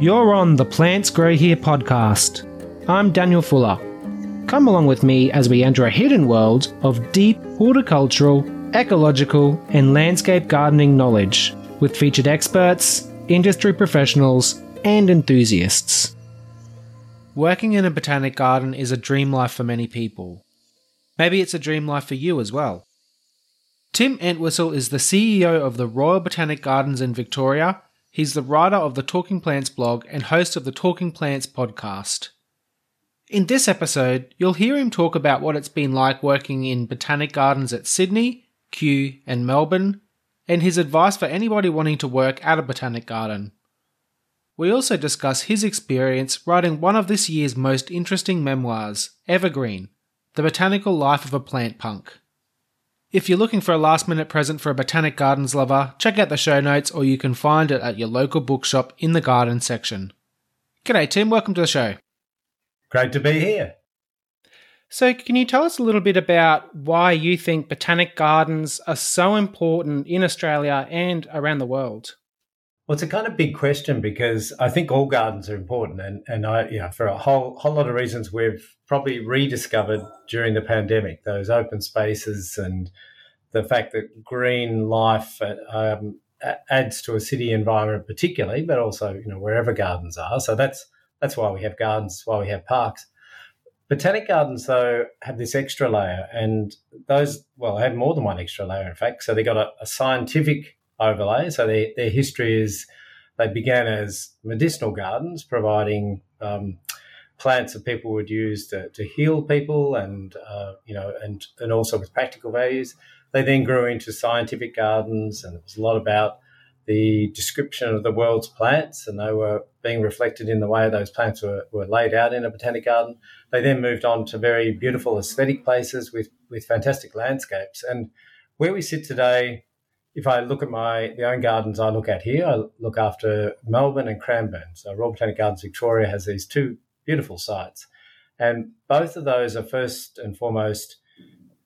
You're on the Plants Grow Here podcast. I'm Daniel Fuller. Come along with me as we enter a hidden world of deep horticultural, ecological, and landscape gardening knowledge with featured experts, industry professionals, and enthusiasts. Working in a botanic garden is a dream life for many people. Maybe it's a dream life for you as well. Tim Entwisle is the CEO of the Royal Botanic Gardens in Victoria. He's the writer of the Talking Plants blog and host of the Talking Plants podcast. In this episode, you'll hear him talk about what it's been like working in botanic gardens at Sydney, Kew, and Melbourne, and his advice for anybody wanting to work at a botanic garden. We also discuss his experience writing one of this year's most interesting memoirs, Evergreen The Botanical Life of a Plant Punk. If you're looking for a last minute present for a Botanic Gardens lover, check out the show notes or you can find it at your local bookshop in the garden section. G'day, Tim. Welcome to the show. Great to be here. So, can you tell us a little bit about why you think botanic gardens are so important in Australia and around the world? Well, it's a kind of big question because I think all gardens are important, and and I, you know, for a whole whole lot of reasons, we've probably rediscovered during the pandemic those open spaces and the fact that green life um, adds to a city environment, particularly, but also you know wherever gardens are. So that's that's why we have gardens, why we have parks. Botanic gardens, though, have this extra layer, and those well have more than one extra layer, in fact. So they got a, a scientific overlay. So their, their history is they began as medicinal gardens, providing um, plants that people would use to, to heal people and, uh, you know, and, and also with practical values. They then grew into scientific gardens, and it was a lot about the description of the world's plants, and they were being reflected in the way those plants were, were laid out in a botanic garden. They then moved on to very beautiful aesthetic places with, with fantastic landscapes. And where we sit today, if I look at my the own gardens I look at here, I look after Melbourne and Cranbourne. So Royal Botanic Gardens Victoria has these two beautiful sites, and both of those are first and foremost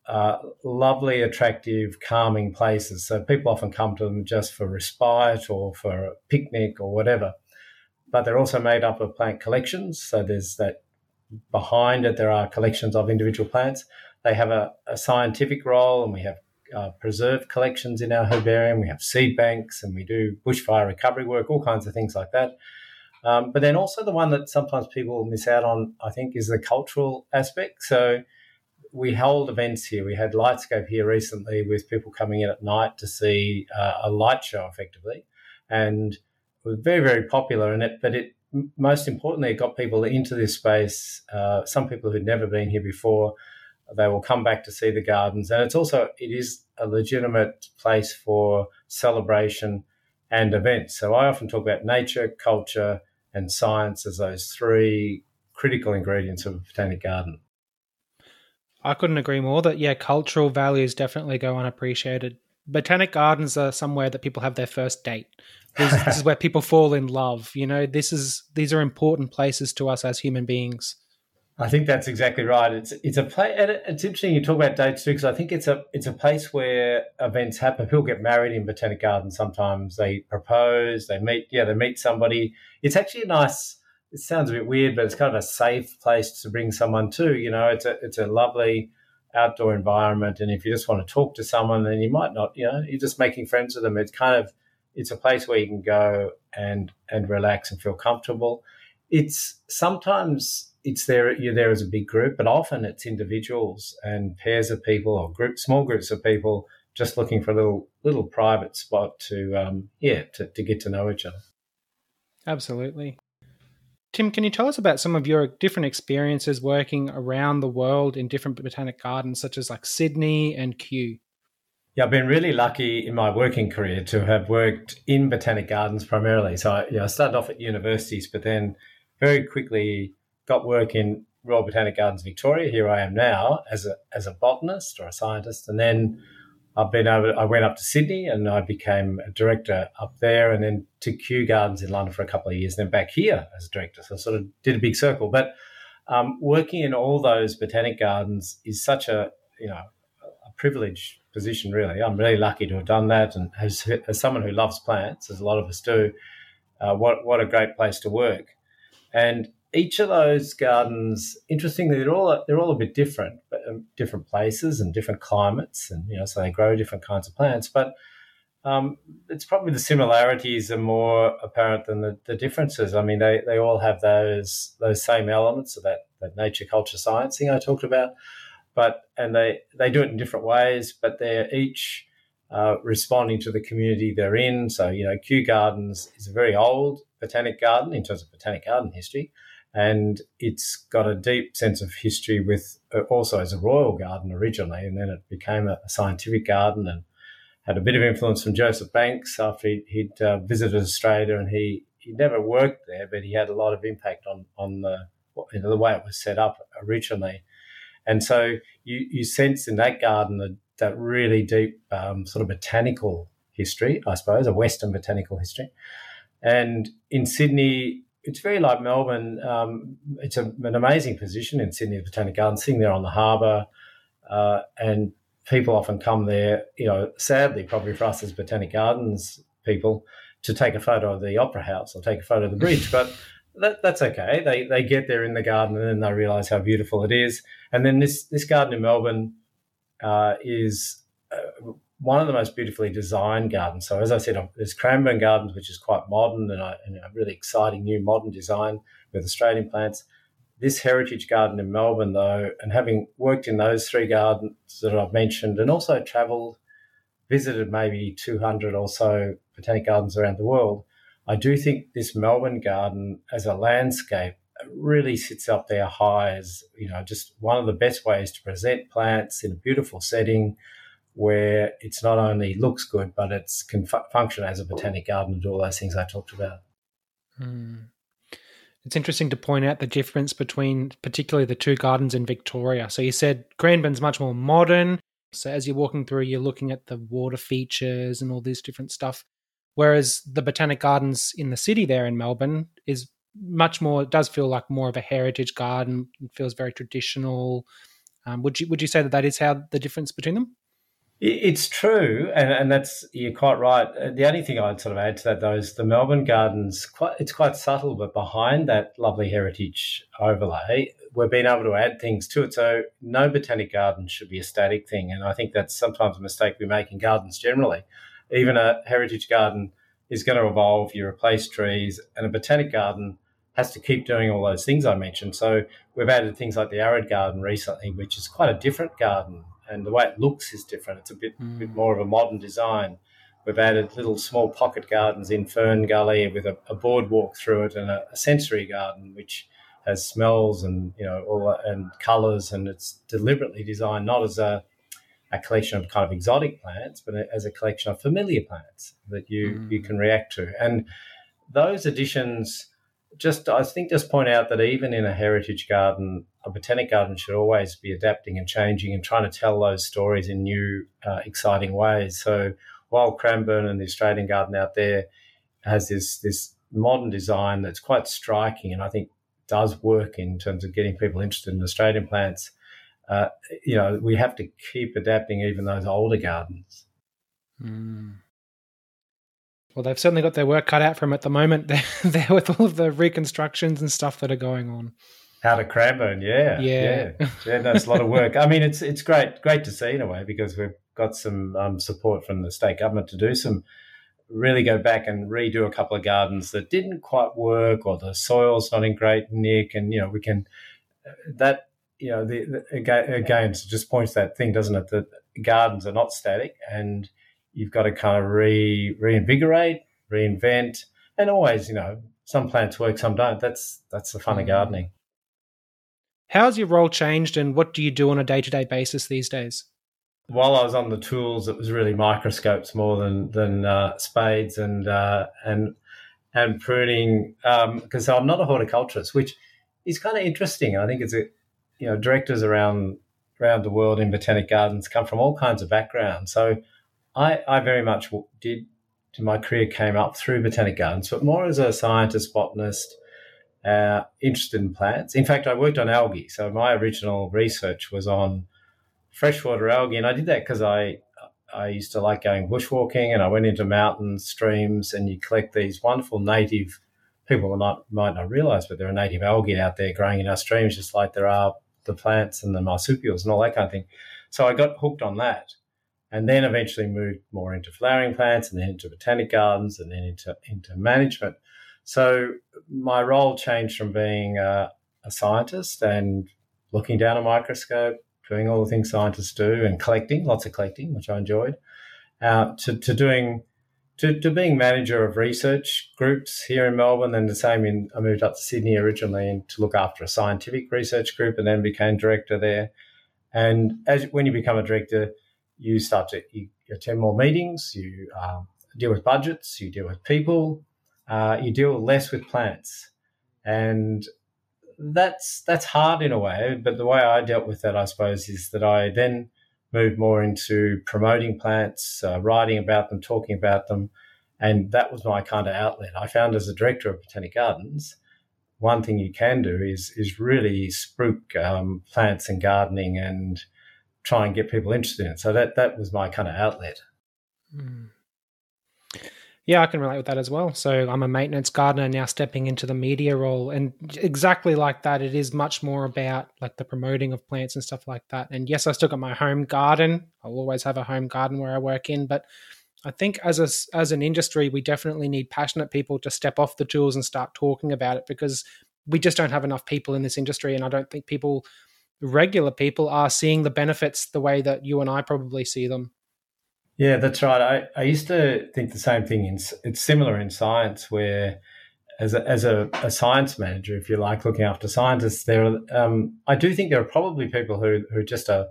uh, lovely, attractive, calming places. So people often come to them just for respite or for a picnic or whatever. But they're also made up of plant collections. So there's that behind it, there are collections of individual plants. They have a, a scientific role, and we have uh, preserved collections in our herbarium. We have seed banks and we do bushfire recovery work, all kinds of things like that. Um, but then also the one that sometimes people miss out on, I think, is the cultural aspect. So we hold events here. We had Lightscape here recently with people coming in at night to see uh, a light show, effectively, and it was very, very popular. And it, but it most importantly, it got people into this space. Uh, some people who'd never been here before they will come back to see the gardens, and it's also it is a legitimate place for celebration and events. So I often talk about nature, culture, and science as those three critical ingredients of a botanic garden. I couldn't agree more that yeah, cultural values definitely go unappreciated. Botanic gardens are somewhere that people have their first date. This, this is where people fall in love. You know, this is these are important places to us as human beings. I think that's exactly right. It's it's a place. It's interesting you talk about dates too, because I think it's a it's a place where events happen. People get married in botanic gardens. Sometimes they propose, they meet. Yeah, they meet somebody. It's actually a nice. It sounds a bit weird, but it's kind of a safe place to bring someone to. You know, it's a it's a lovely outdoor environment, and if you just want to talk to someone, then you might not. You know, you're just making friends with them. It's kind of it's a place where you can go and and relax and feel comfortable. It's sometimes it's there you're there as a big group, but often it's individuals and pairs of people or group small groups of people just looking for a little little private spot to um, yeah to, to get to know each other. Absolutely. Tim, can you tell us about some of your different experiences working around the world in different botanic gardens, such as like Sydney and Kew? Yeah, I've been really lucky in my working career to have worked in botanic gardens primarily. So I, you know, I started off at universities, but then very quickly got work in Royal Botanic Gardens Victoria. Here I am now as a as a botanist or a scientist, and then I've been over. I went up to Sydney and I became a director up there, and then to Kew Gardens in London for a couple of years, then back here as a director. So I sort of did a big circle. But um, working in all those botanic gardens is such a you know a privileged position. Really, I'm really lucky to have done that, and as, as someone who loves plants, as a lot of us do, uh, what what a great place to work. And each of those gardens, interestingly, they're all they're all a bit different, but um, different places and different climates, and you know, so they grow different kinds of plants. But um, it's probably the similarities are more apparent than the, the, differences. I mean, they, they all have those those same elements of that, that nature culture science thing I talked about, but and they they do it in different ways, but they're each uh, responding to the community they're in. So you know, Kew Gardens is a very old botanic garden in terms of botanic garden history, and it's got a deep sense of history with uh, also as a royal garden originally, and then it became a, scientific garden and had a bit of influence from Joseph Banks after he, would uh, visited Australia, and he he never worked there, but he had a lot of impact on on the you know, the way it was set up originally. And so you you sense in that garden that, that really deep um, sort of botanical history, I suppose, a Western botanical history. And in Sydney, it's very like Melbourne. Um, it's a, an amazing position in Sydney, the Botanic Garden, sitting there on the harbour, uh, and people often come there, you know, sadly, probably for us as Botanic Gardens people, to take a photo of the Opera House or take a photo of the bridge. But that, that's okay. They, they get there in the garden and then they realise how beautiful it is. And then this, this garden in Melbourne uh, is uh, one of the most beautifully designed gardens. So, as I said, there's Cranbourne Gardens, which is quite modern and a, and a really exciting new modern design with Australian plants this heritage garden in Melbourne, though, and having worked in those three gardens that I've mentioned, and also travelled, visited maybe 200 or so botanic gardens around the world, I do think this Melbourne garden as a landscape really sits up there high as, you know, just one of the best ways to present plants in a beautiful setting where it's not only looks good, but it can fu- function as a botanic garden and do all those things I talked about. Mm. It's interesting to point out the difference between particularly the two gardens in Victoria. So you said Cranbourne's much more modern. So as you're walking through, you're looking at the water features and all this different stuff. Whereas the Botanic Gardens in the city there in Melbourne is much more, it does feel like more of a heritage garden. It feels very traditional. Um, would you would you say that that is how the difference between them? It's true, and, and that's you're quite right. Uh, the only thing I'd sort of add to that, though, is the Melbourne Gardens. Quite, it's quite subtle, but behind that lovely heritage overlay, we've been able to add things to it. So no botanic garden should be a static thing, and I think that's sometimes a mistake we make in gardens generally. Even a heritage garden is going to evolve. You replace trees, and a botanic garden has to keep doing all those things I mentioned. So we've added things like the arid garden recently, which is quite a different garden and the way it looks is different. It's a bit, mm. bit more of a modern design. We've added little small pocket gardens in Fern Gully with a, a boardwalk through it and a, a, sensory garden which has smells and you know all and colours and it's deliberately designed not as a a collection of kind of exotic plants, but as a collection of familiar plants that you mm. you can react to. And those additions just I think just point out that even in a heritage garden, a botanic garden should always be adapting and changing and trying to tell those stories in new, uh, exciting ways. So while Cranbourne and the Australian Garden out there has this this modern design that's quite striking, and I think does work in terms of getting people interested in Australian plants. Uh, you know, we have to keep adapting even those older gardens. Mm. Well, they've certainly got their work cut out for them at the moment. They're there with all of the reconstructions and stuff that are going on. Out of Cranbourne, yeah, yeah, yeah. yeah that's a lot of work. I mean, it's it's great, great to see in a way because we've got some um, support from the state government to do some really go back and redo a couple of gardens that didn't quite work or the soil's not in great nick, and you know we can that you know the, the again, again it just points that thing, doesn't it? That gardens are not static and you've got to kind of re reinvigorate, reinvent, and always, you know, some plants work, some don't. That's that's the fun of mm. gardening. How's your role changed, and what do you do on a day to day basis these days? While I was on the tools, it was really microscopes more than than uh, spades and uh, and and pruning because um, I'm not a horticulturist, which is kind of interesting. I think it's a you know directors around around the world in botanic gardens come from all kinds of backgrounds, so I, I very much did. My career came up through botanic gardens, but more as a scientist, botanist, uh, interested in plants. In fact, I worked on algae. So my original research was on freshwater algae, and I did that because I I used to like going bushwalking, and I went into mountains, streams, and you collect these wonderful native. People might might not realise, but there are native algae out there growing in our streams, just like there are the plants and the marsupials and all that kind of thing. So I got hooked on that, and then eventually moved more into flowering plants, and then into botanic gardens, and then into into management. So my role changed from being a, scientist and looking down a microscope, doing all the things scientists do, and collecting, lots of collecting, which I enjoyed, uh, to, to doing to, to being manager of research groups here in Melbourne. And the same in I moved up to Sydney originally to look after a scientific research group, and then became director there. And as when you become a director, you start to you attend more meetings, you um, deal with budgets, you deal with people, uh, you deal less with plants, and that's that's hard in a way. But the way I dealt with that, I suppose, is that I then moved more into promoting plants, uh, writing about them, talking about them, and that was my kind of outlet. I found as a director of Botanic Gardens, one thing you can do is is really spruik um, plants and gardening and try and get people interested in it. So that that was my kind of outlet. Mm. Yeah, I can relate with that as well. So I'm a maintenance gardener now stepping into the media role and exactly like that it is much more about like the promoting of plants and stuff like that. And yes, I still got my home garden. I'll always have a home garden where I work in, but I think as a, as an industry we definitely need passionate people to step off the tools and start talking about it because we just don't have enough people in this industry and I don't think people regular people are seeing the benefits the way that you and I probably see them. Yeah, that's right. I, I used to think the same thing. In, it's similar in science, where as a, as a, a science manager, if you like, looking after scientists, there um, I do think there are probably people who who just uh,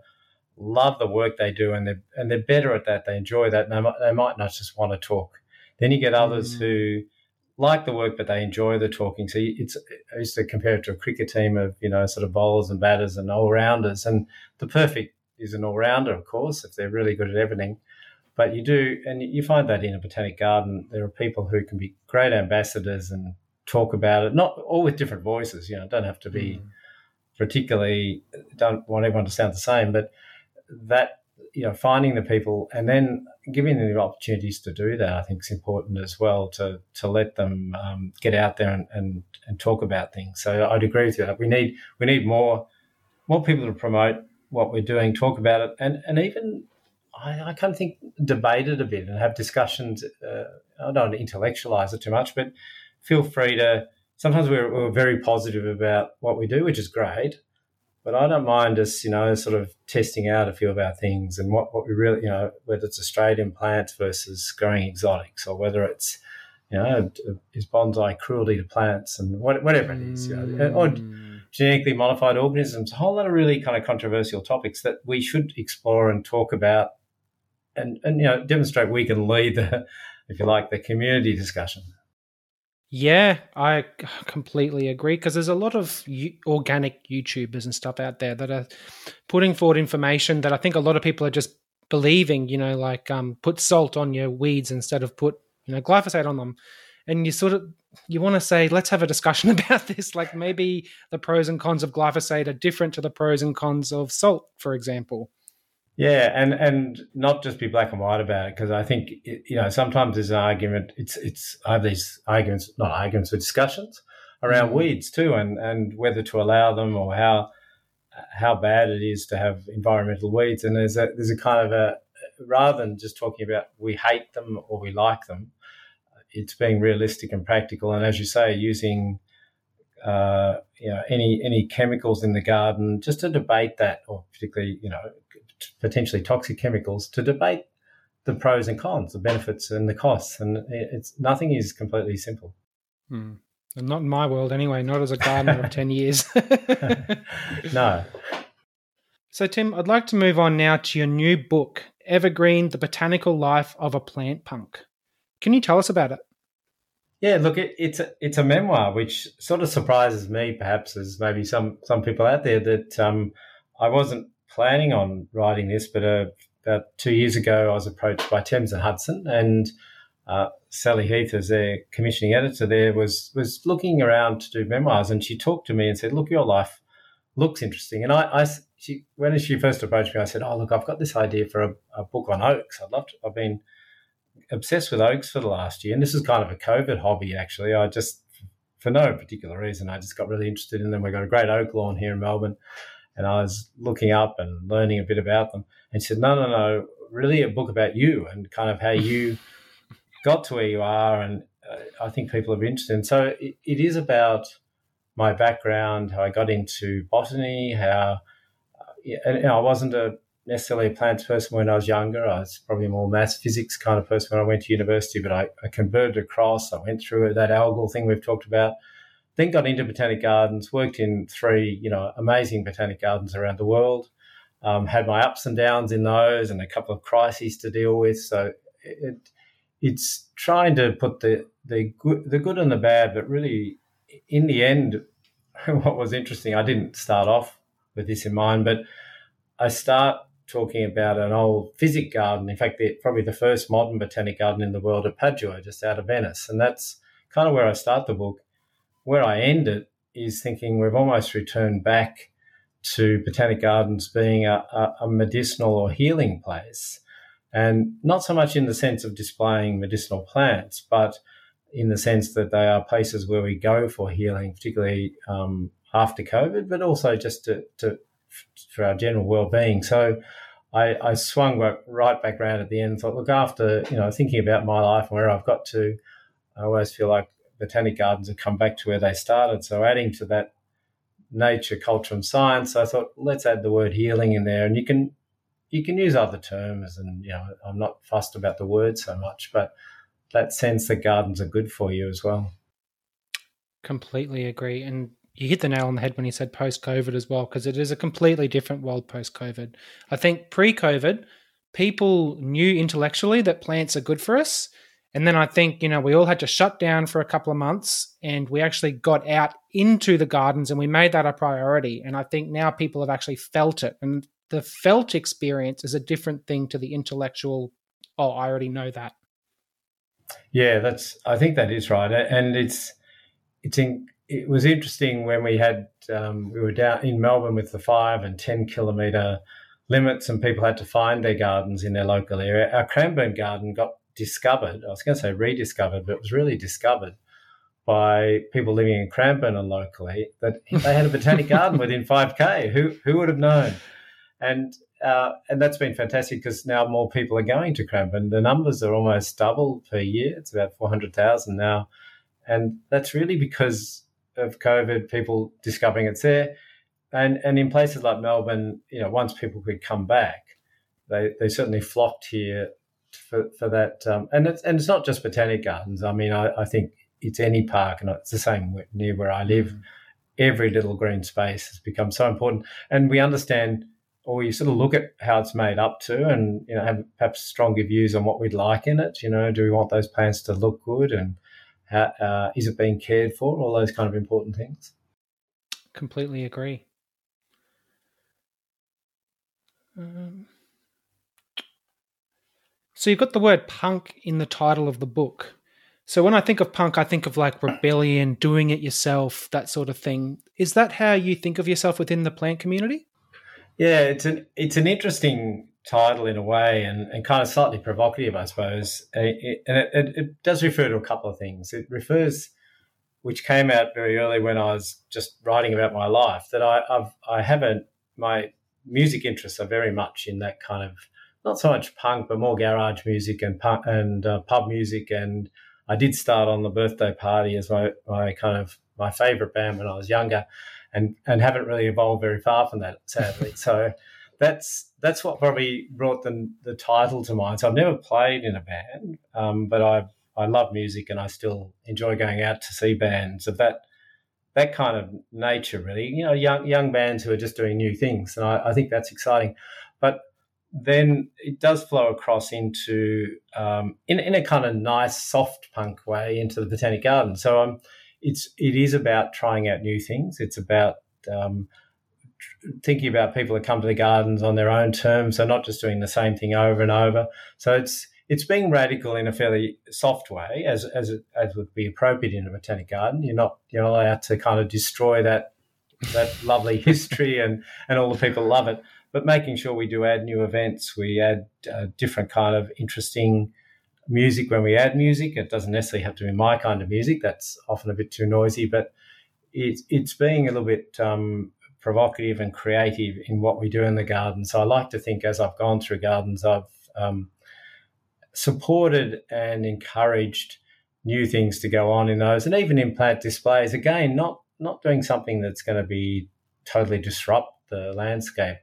love the work they do, and they're and they're better at that. They enjoy that, and they might, they might not just want to talk. Then you get others mm. who like the work, but they enjoy the talking. So it's I used to compare it to a cricket team of you know sort of bowlers and batters and all rounders, and the perfect is an all rounder, of course, if they're really good at everything. But you do, and you find that in a botanic garden, there are people who can be great ambassadors and talk about it, not all with different voices. You know, don't have to be mm. particularly, don't want everyone to sound the same, but that, you know, finding the people and then giving them the opportunities to do that, I think is important as well to, to let them um, get out there and, and, and talk about things. So I'd agree with you. We need, we need more, more people to promote what we're doing, talk about it, and, and even I, I kind of think debate it a bit and have discussions. Uh, I don't intellectualize it too much, but feel free to. Sometimes we're, we're very positive about what we do, which is great. But I don't mind us, you know, sort of testing out a few of our things and what, what we really, you know, whether it's Australian plants versus growing exotics or whether it's, you know, is bonsai cruelty to plants and whatever it is, you know, or mm. genetically modified organisms, a whole lot of really kind of controversial topics that we should explore and talk about and and you know demonstrate we can lead the, if you like, the community discussion. Yeah, I completely agree because there's a lot of organic YouTubers and stuff out there that are putting forward information that I think a lot of people are just believing. You know, like um, put salt on your weeds instead of put you know glyphosate on them, and you sort of you want to say let's have a discussion about this. Like maybe the pros and cons of glyphosate are different to the pros and cons of salt, for example. Yeah, and and not just be black and white about it because I think you know sometimes there's an argument. It's it's I have these arguments, not arguments, but discussions around mm-hmm. weeds too, and and whether to allow them or how how bad it is to have environmental weeds. And there's a there's a kind of a rather than just talking about we hate them or we like them, it's being realistic and practical. And as you say, using uh, you know any any chemicals in the garden, just to debate that, or particularly you know potentially toxic chemicals to debate the pros and cons, the benefits and the costs. And it's nothing is completely simple. Hmm. Not in my world, anyway. Not as a gardener of ten years. no. So, Tim, I'd like to move on now to your new book, Evergreen: The Botanical Life of a Plant Punk. Can you tell us about it? Yeah, look, it, it's a, it's a memoir, which sort of surprises me, perhaps, as maybe some some people out there that um, I wasn't planning on writing this, but uh, about two years ago, I was approached by Thames and Hudson, and uh, Sally Heath, as their commissioning editor, there was was looking around to do memoirs, and she talked to me and said, "Look, your life looks interesting." And I, I she when she first approached me, I said, "Oh, look, I've got this idea for a, a book on oaks. I'd love to. I've been obsessed with oaks for the last year, and this is kind of a COVID hobby. Actually, I just for no particular reason, I just got really interested in them. We've got a great oak lawn here in Melbourne, and I was looking up and learning a bit about them. And she said, "No, no, no, really a book about you and kind of how you got to where you are." And uh, I think people are interested. And so it, it is about my background, how I got into botany, how uh, and, you know, I wasn't a necessarily a plants person when I was younger. I was probably more maths physics kind of person when I went to university, but I, I converted across. I went through that algal thing we've talked about. Then got into botanic gardens, worked in three, you know, amazing botanic gardens around the world. Um, had my ups and downs in those, and a couple of crises to deal with. So it, it's trying to put the the good, the good and the bad, but really, in the end, what was interesting, I didn't start off with this in mind, but I start talking about an old physic garden. In fact, probably the first modern botanic garden in the world at Padua, just out of Venice. And that's kind of where I start the book. Where I end it is thinking we've almost returned back to botanic gardens being a, a, medicinal or healing place. And not so much in the sense of displaying medicinal plants, but in the sense that they are places where we go for healing, particularly um, after COVID, but also just to, to for our general well-being. So I, I swung right back around at the end and thought, look, after you know thinking about my life and where I've got to, I always feel like botanic gardens have come back to where they started. So adding to that nature, culture, and science, I thought let's add the word healing in there, and you can you can use other terms, and you know I'm not fussed about the word so much, but that sense that gardens are good for you as well. Completely agree, and you hit the nail on the head when you said post COVID as well, because it is a completely different world post COVID. I think pre COVID, people knew intellectually that plants are good for us. And then I think, you know, we all had to shut down for a couple of months and we actually got out into the gardens and we made that a priority. And I think now people have actually felt it. And the felt experience is a different thing to the intellectual, oh, I already know that. Yeah, that's I think that is right. And it's it's in, it was interesting when we had um, we were down in Melbourne with the five and ten kilometre limits, and people had to find their gardens in their local area. Our Cranbourne garden got discovered. I was going to say rediscovered, but it was really discovered by people living in Cranbourne and locally that they had a botanic garden within five k. Who who would have known? And uh, and that's been fantastic because now more people are going to Cranbourne. The numbers are almost doubled per year. It's about four hundred thousand now, and that's really because of COVID, people discovering it's there. And, and in places like Melbourne, you know, once people could come back, they, they certainly flocked here for, for that. Um, and, it's, and it's not just botanic gardens. I mean, I, I think it's any park, and it's the same near where I live. Mm. Every little green space has become so important. And we understand, or you sort of look at how it's made up to, and you know, have perhaps stronger views on what we'd like in it. You know, do we want those plants to look good and how, uh, is it being cared for? All those kind of important things. Completely agree. Um, so you've got the word punk in the title of the book. So when I think of punk, I think of like rebellion, doing it yourself, that sort of thing. Is that how you think of yourself within the plant community? Yeah, it's an it's an interesting title in a way and, and kind of slightly provocative, I suppose. Uh, and, it, it, it, does refer to a couple of things. It refers, which came out very early when I was just writing about my life, that I, I've, I haven't, my music interests are very much in that kind of, not so much punk, but more garage music and, punk, and uh, pub music. And I did start on the birthday party as my, my kind of, my favorite band when I was younger and, and haven't really evolved very far from that, sadly. so, that's that's what probably brought the the title to mind. So I've never played in a band, um, but I I love music and I still enjoy going out to see bands of that that kind of nature. Really, you know, young young bands who are just doing new things, and I, I think that's exciting. But then it does flow across into um, in in a kind of nice soft punk way into the Botanic Garden. So um, it's it is about trying out new things. It's about um, thinking about people that come to the gardens on their own terms, so not just doing the same thing over and over. So it's it's being radical in a fairly soft way, as as as would be appropriate in a botanic garden. You're not you're not allowed to kind of destroy that that lovely history and and all the people love it. But making sure we do add new events, we add uh, different kind of interesting music when we add music. It doesn't necessarily have to be my kind of music. That's often a bit too noisy, but it's it's being a little bit um, provocative and creative in what we do in the garden. So I like to think as I've gone through gardens, I've um, supported and encouraged new things to go on in those, and even in plant displays. Again, not not doing something that's going to be totally disrupt the landscape,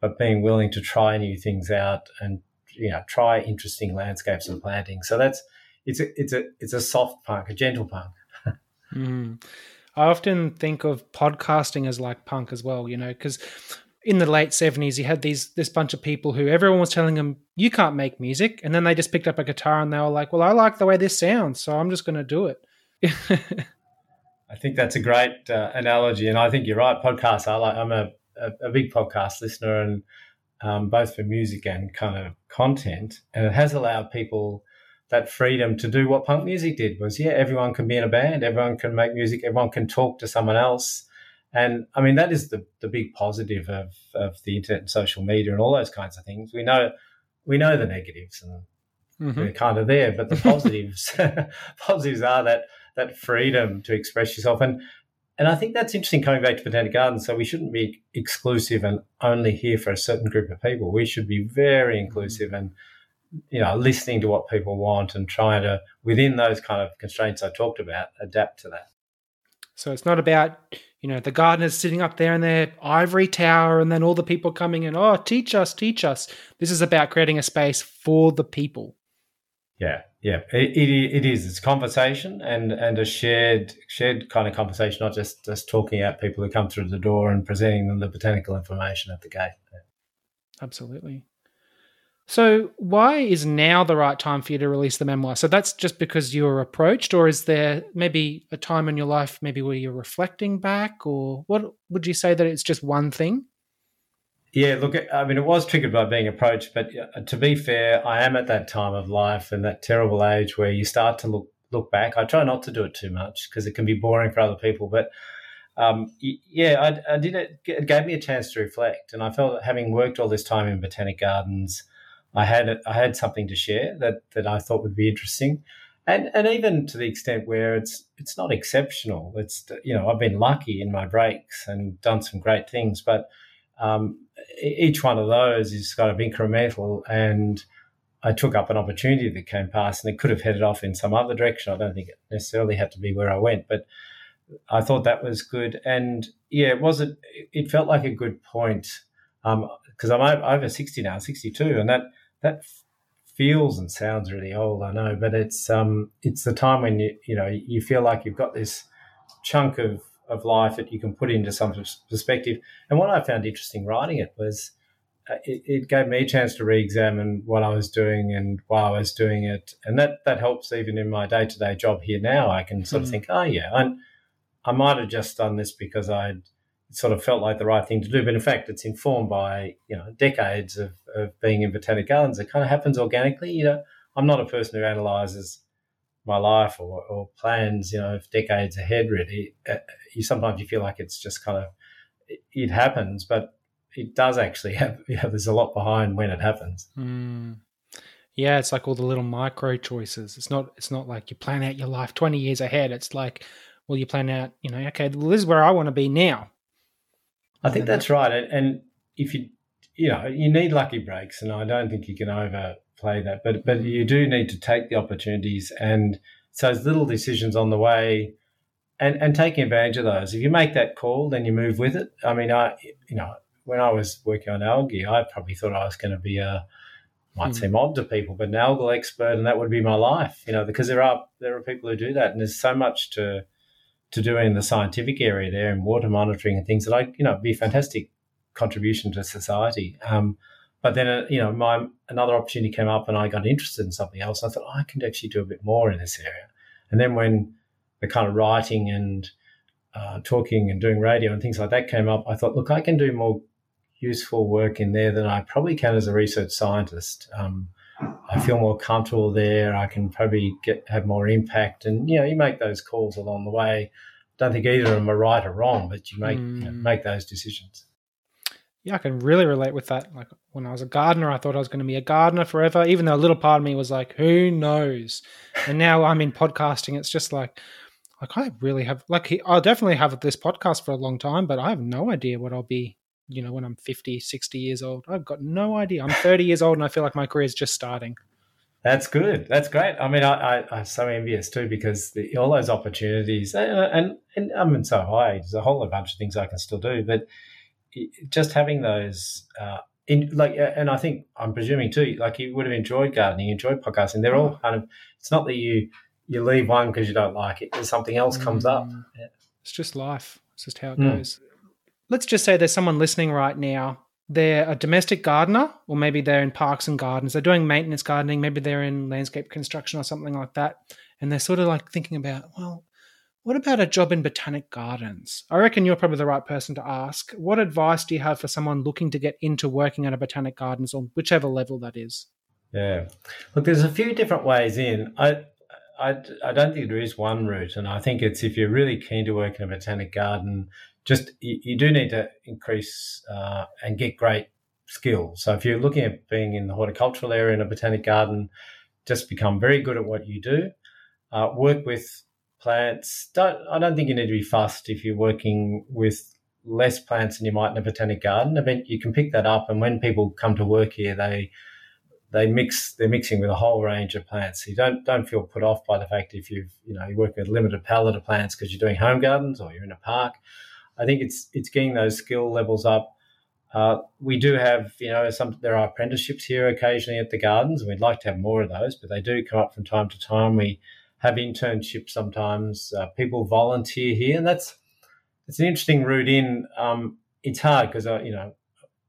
but being willing to try new things out and you know try interesting landscapes and planting. So that's it's a it's a it's a soft punk, a gentle punk. mm. I often think of podcasting as like punk as well, you know, because in the late 70s you had these this bunch of people who everyone was telling them you can't make music and then they just picked up a guitar and they were like well i like the way this sounds so i'm just going to do it i think that's a great uh, analogy and i think you're right podcasts i like i'm a, a, a big podcast listener and um, both for music and kind of content and it has allowed people that freedom to do what punk music did was yeah everyone can be in a band everyone can make music everyone can talk to someone else and I mean, that is the, the big positive of, of the internet and social media and all those kinds of things. We know, we know the negatives and mm-hmm. they're kind of there, but the positives, positives are that, that freedom to express yourself. And, and I think that's interesting coming back to Botanic Gardens. So we shouldn't be exclusive and only here for a certain group of people. We should be very mm-hmm. inclusive and, you know, listening to what people want and trying to, within those kind of constraints I talked about, adapt to that. So it's not about you know, the gardeners sitting up there in their ivory tower and then all the people coming in, oh, teach us, teach us. This is about creating a space for the people. Yeah, yeah, it, it, it is. It's conversation and, and a shared shared kind of conversation, not just, just talking at people who come through the door and presenting them the botanical information at the gate. Absolutely. So, why is now the right time for you to release the memoir? So, that's just because you were approached, or is there maybe a time in your life, maybe where you're reflecting back, or what would you say that it's just one thing? Yeah, look, I mean, it was triggered by being approached, but uh, to be fair, I am at that time of life and that terrible age where you start to look look back. I try not to do it too much because it can be boring for other people, but um, yeah, I, I, did it. It gave me a chance to reflect, and I felt that having worked all this time in botanic gardens I had I had something to share that that I thought would be interesting, and and even to the extent where it's it's not exceptional. It's you know I've been lucky in my breaks and done some great things, but um, each one of those is kind of incremental and. I took up an opportunity that came past and it could have headed off in some other direction. I don't think it necessarily had to be where I went, but I thought that was good. And yeah, it wasn't, it felt like a good point. Um, cause I'm over 60 now, 62. And that, that feels and sounds really old, I know, but it's um it's the time when you you know you feel like you've got this chunk of of life that you can put into some perspective. And what I found interesting writing it was uh, it, it, gave me a chance to re-examine what I was doing and why I was doing it, and that that helps even in my day to day job here now. I can sort mm. of think, oh yeah, I, I might have just done this because I'd sort of felt like the right thing to do. But in fact, it's informed by you know decades of, of being in botanic gardens. It kind of happens organically. You know, I'm not a person who analyzes my life or, or plans, you know, of decades ahead. Really, uh, you sometimes you feel like it's just kind of it, it happens, but it does actually have. You know, there's a lot behind when it happens. Mm. Yeah, it's like all the little micro choices. It's not. It's not like you plan out your life 20 years ahead. It's like, well, you plan out. You know, okay, well, this is where I want to be now I think that's right. And if you, you know, you need lucky breaks, and I don't think you can overplay that. But but you do need to take the opportunities and so those little decisions on the way, and and taking advantage of those. If you make that call, then you move with it. I mean, I you know when I was working on algae, I probably thought I was going to be a might seem odd to people, but an algal expert, and that would be my life. You know, because there are there are people who do that, and there's so much to to do in the scientific area there and water monitoring and things that I, you know, be a fantastic contribution to society. Um, but then, uh, you know, my another opportunity came up and I got interested in something else. I thought oh, I can actually do a bit more in this area. And then when the kind of writing and uh, talking and doing radio and things like that came up, I thought, look, I can do more useful work in there than I probably can as a research scientist. Um, I feel more comfortable there. I can probably get have more impact, and you know, you make those calls along the way. don't think either of them are right or wrong, but you make mm. you know, hmm. make those decisions. Yeah, I can really relate with that. Like when I was a gardener, I thought I was going to be a gardener forever, even though a little part of me was like, who knows? And now I'm in podcasting. It's just like, like I really have, like, I'll definitely have this podcast for a long time, but I have no idea what I'll be, you know, when I'm 50, 60 years old. I've got no idea. I'm 30 years old and I feel like my career is just starting. That's good. That's great. I mean, I, I, am so envious too because the, all those opportunities, and, and, and I mean, so high, there's a whole bunch of things I can still do, but just having those, uh, in like, and I think I'm presuming too, like you would have enjoyed gardening, enjoyed podcasting. They're all kind of. It's not that you you leave one because you don't like it. There's something else comes up. Mm. Yeah. It's just life. It's just how it mm. goes. Let's just say there's someone listening right now they're a domestic gardener, or maybe they're in parks and gardens. They're doing maintenance gardening. Maybe they're in landscape construction or something like that. And they're sort of like thinking about, well, what about a job in botanic gardens? I reckon you're probably the right person to ask. What advice do you have for someone looking to get into working at a botanic gardens on whichever level that is? Yeah. Look, there's a few different ways in. I, I, I don't think there is one route. And I think it's if you're really keen to work in a botanic garden, just you, you do need to increase uh, and get great skills. So if you're looking at being in the horticultural area in a botanic garden, just become very good at what you do. Uh, work with plants. Don't I don't think you need to be fussed if you're working with less plants than you might in a botanic garden. I mean, you can pick that up, and when people come to work here, they they mix they're mixing with a whole range of plants. So you don't don't feel put off by the fact if you've you know you're working with a limited palette of plants because you're doing home gardens or you're in a park. I think it's it's getting those skill levels up. Uh, we do have, you know, some there are apprenticeships here occasionally at the gardens, and we'd like to have more of those, but they do come up from time to time. We have internships sometimes. Uh, people volunteer here, and that's it's an interesting route in. Um, it's hard because I, you know,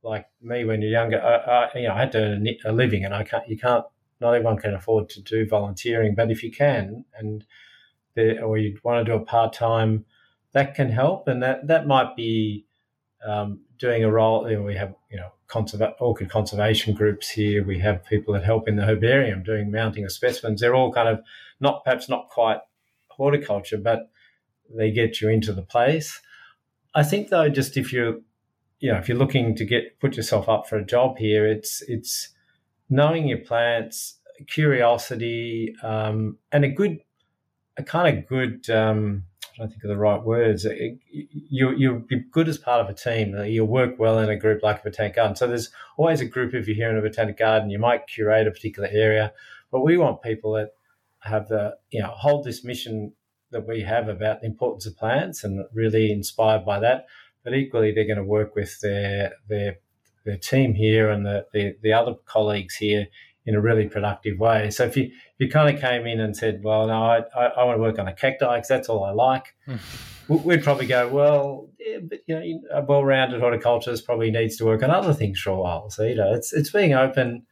like me when you're younger, I, I, you know, I had to earn a living, and I can't. You can't. Not everyone can afford to do volunteering, but if you can, and or you want to do a part time that can help, and that that might be um, doing a role. You know, we have you know conserva- orchid conservation groups here. We have people that help in the herbarium doing mounting of specimens. They're all kind of not perhaps not quite horticulture, but they get you into the place. I think though, just if you're you know if you're looking to get put yourself up for a job here, it's it's knowing your plants, curiosity, um, and a good a kind of good um, I don't think of the right words. You you'll be good as part of a team. You'll work well in a group like a botanic garden. So there's always a group if you're here in a botanic garden. You might curate a particular area, but we want people that have the you know hold this mission that we have about the importance of plants and really inspired by that. But equally, they're going to work with their their their team here and the, the, the other colleagues here in a really productive way. So if you if you kind of came in and said, "Well, no, I, I, I want to work on a cacti because that's all I like," we'd probably go, "Well, yeah, but you know, a well-rounded horticulturist probably needs to work on other things for a while." So you know, it's it's being open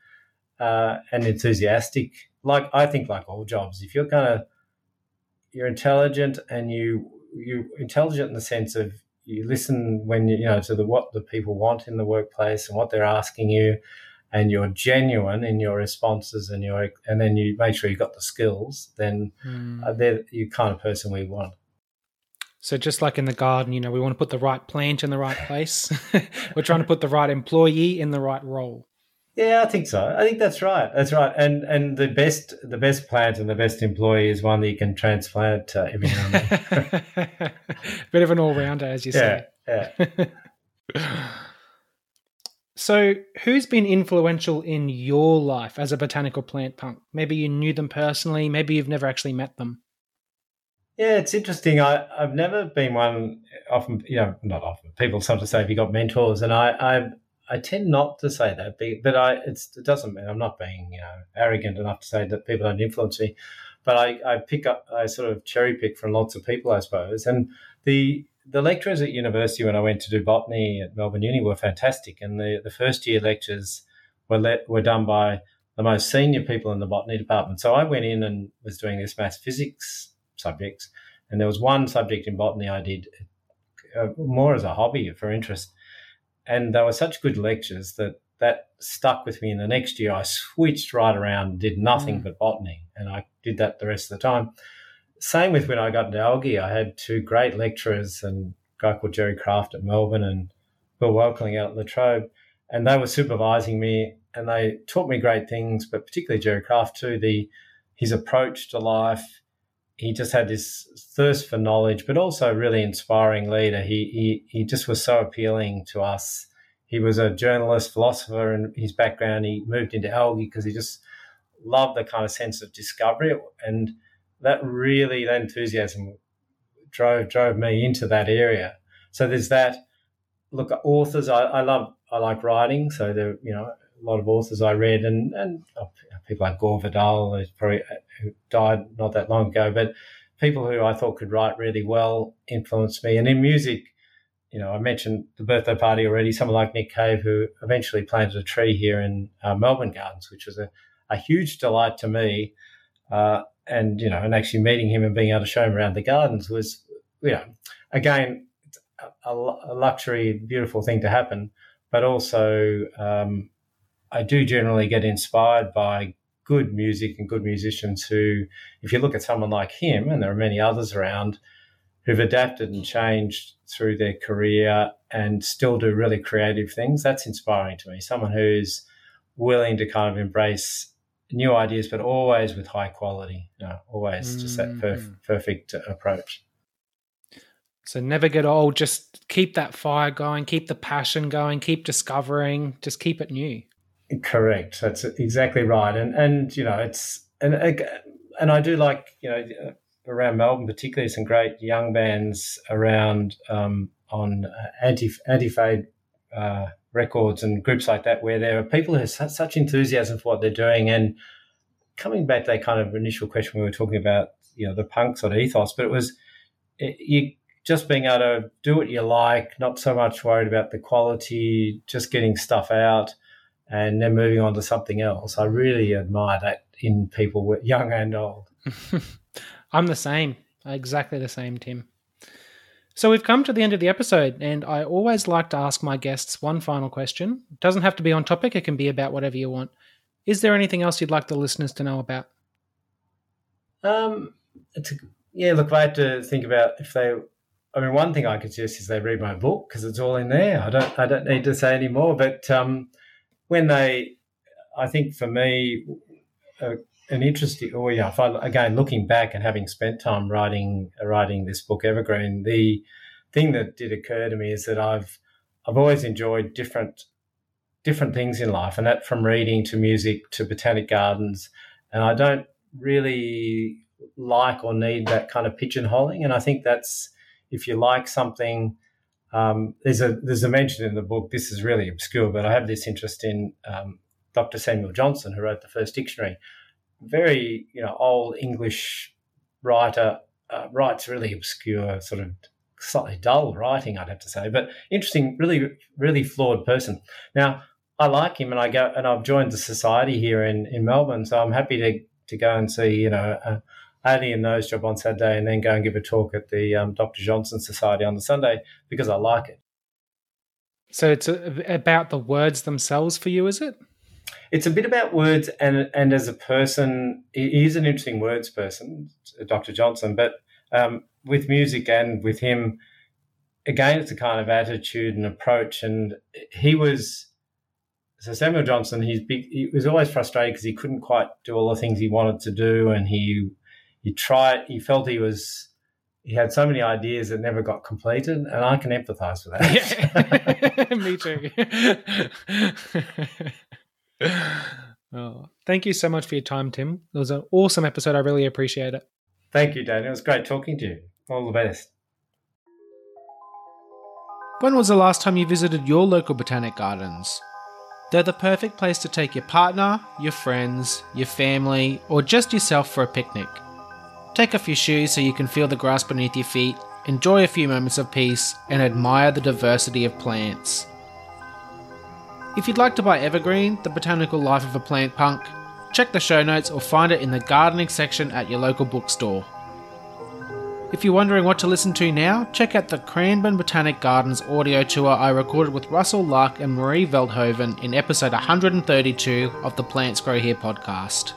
uh, and enthusiastic. Like I think, like all jobs, if you're kind of you're intelligent and you you're intelligent in the sense of you listen when you, you know to the what the people want in the workplace and what they're asking you and you're genuine in your responses and your and then you make sure you've got the skills, then mm. uh, they're the kind of person we want. So just like in the garden, you know, we want to put the right plant in the right place. We're trying to put the right employee in the right role. Yeah, I think so. I think that's right. That's right. And and the best the best plant and the best employee is one that you can transplant uh, every now and then. Bit of an all rounder, as you yeah, say. Yeah. So, who's been influential in your life as a botanical plant punk? Maybe you knew them personally, maybe you've never actually met them. Yeah, it's interesting. I, I've never been one. Often, you know, not often. People sometimes say, "Have you got mentors?" And I, I, I tend not to say that, but I, it doesn't mean I'm not being, you know, arrogant enough to say that people don't influence me. But I, I pick up, I sort of cherry pick from lots of people, I suppose. And the the lecturers at university when I went to do botany at Melbourne Uni were fantastic, and the, the first year lectures were let, were done by the most senior people in the botany department. So I went in and was doing this maths physics subjects, and there was one subject in botany I did uh, more as a hobby for interest, and they were such good lectures that that stuck with me. In the next year, I switched right around, did nothing mm. but botany, and I did that the rest of the time same with when I got into algae. I had two great lecturers and a guy called Gerry Kraft at Melbourne and Bill Woelkerling out at La Trobe, and they were supervising me and they taught me great things, but particularly Gerry Kraft too. The his approach to life, he just had this thirst for knowledge, but also a really inspiring leader. He he he just was so appealing to us. He was a journalist, philosopher, and his background. He moved into algae because he just loved the kind of sense of discovery, and that really that enthusiasm drove drove me into that area. So there's that. Look, authors. I, I love. I like writing. So there, you know, a lot of authors I read, and and oh, people like Gore Vidal, who's probably who died not that long ago, but people who I thought could write really well influenced me. And in music, you know, I mentioned the birthday party already. Someone like Nick Cave, who eventually planted a tree here in uh, Melbourne Gardens, which was a, a huge delight to me. Uh, and you know, and actually meeting him and being able to show him around the gardens was, you know, again, a, a luxury, beautiful thing to happen. But also, um, I do generally get inspired by good music and good musicians who, if you look at someone like him, and there are many others around, who've adapted and changed through their career and still do really creative things, that's inspiring to me. Someone who's willing to kind of embrace new ideas, but always with high quality, you know, always mm-hmm. just that perf- mm-hmm. perfect approach. So never get old. Just keep that fire going, keep the passion going, keep discovering, just keep it new. Correct. That's exactly right. And and you know it's and and I do like you know around Melbourne particularly some great young bands around um, on anti anti fade uh, records and groups like that where there are people who have such enthusiasm for what they're doing and coming back to that kind of initial question we were talking about you know the punk sort of ethos but it was it, you just being able to do what you like not so much worried about the quality just getting stuff out and then moving on to something else. I really admire that in people, young and old. I'm the same, exactly the same, Tim. So we've come to the end of the episode, and I always like to ask my guests one final question. It doesn't have to be on topic, it can be about whatever you want. Is there anything else you'd like the listeners to know about? Um, it's a, yeah, look, I had to think about if they. I mean, one thing I could suggest is they read my book because it's all in there. I don't, I don't need to say any more. But um, when they, I think for me, uh, an interesting, or yeah, I, again, looking back and having spent time writing writing this book, Evergreen, the thing that did occur to me is that I've I've always enjoyed different different things in life, and that from reading to music to botanic gardens, and I don't really like or need that kind of pigeonholing, and I think that's if you like something um, there's a there's a mention in the book. This is really obscure, but I have this interest in um, Dr. Samuel Johnson, who wrote the first dictionary. Very you know old English writer uh, writes really obscure, sort of slightly dull writing, I'd have to say, but interesting, really really flawed person. Now I like him, and I go and I've joined the society here in in Melbourne, so I'm happy to to go and see you know only in nose job on Saturday and then go and give a talk at the um, Dr. Johnson Society on the Sunday because I like it. So it's a, about the words themselves for you, is it? It's a bit about words, and and as a person, he is an interesting words person, Dr. Johnson. But um, with music and with him, again, it's a kind of attitude and approach. And he was so Samuel Johnson. He's big. He was always frustrated because he couldn't quite do all the things he wanted to do, and he he tried, he felt he was, he had so many ideas that never got completed, and I can empathize with that. Me too. oh, thank you so much for your time, Tim. It was an awesome episode. I really appreciate it. Thank you, Daniel. It was great talking to you. All the best. When was the last time you visited your local botanic gardens? They're the perfect place to take your partner, your friends, your family, or just yourself for a picnic. Take off your shoes so you can feel the grass beneath your feet, enjoy a few moments of peace, and admire the diversity of plants. If you'd like to buy Evergreen, The Botanical Life of a Plant Punk, check the show notes or find it in the gardening section at your local bookstore. If you're wondering what to listen to now, check out the Cranbourne Botanic Gardens audio tour I recorded with Russell Luck and Marie Veldhoven in episode 132 of the Plants Grow Here podcast.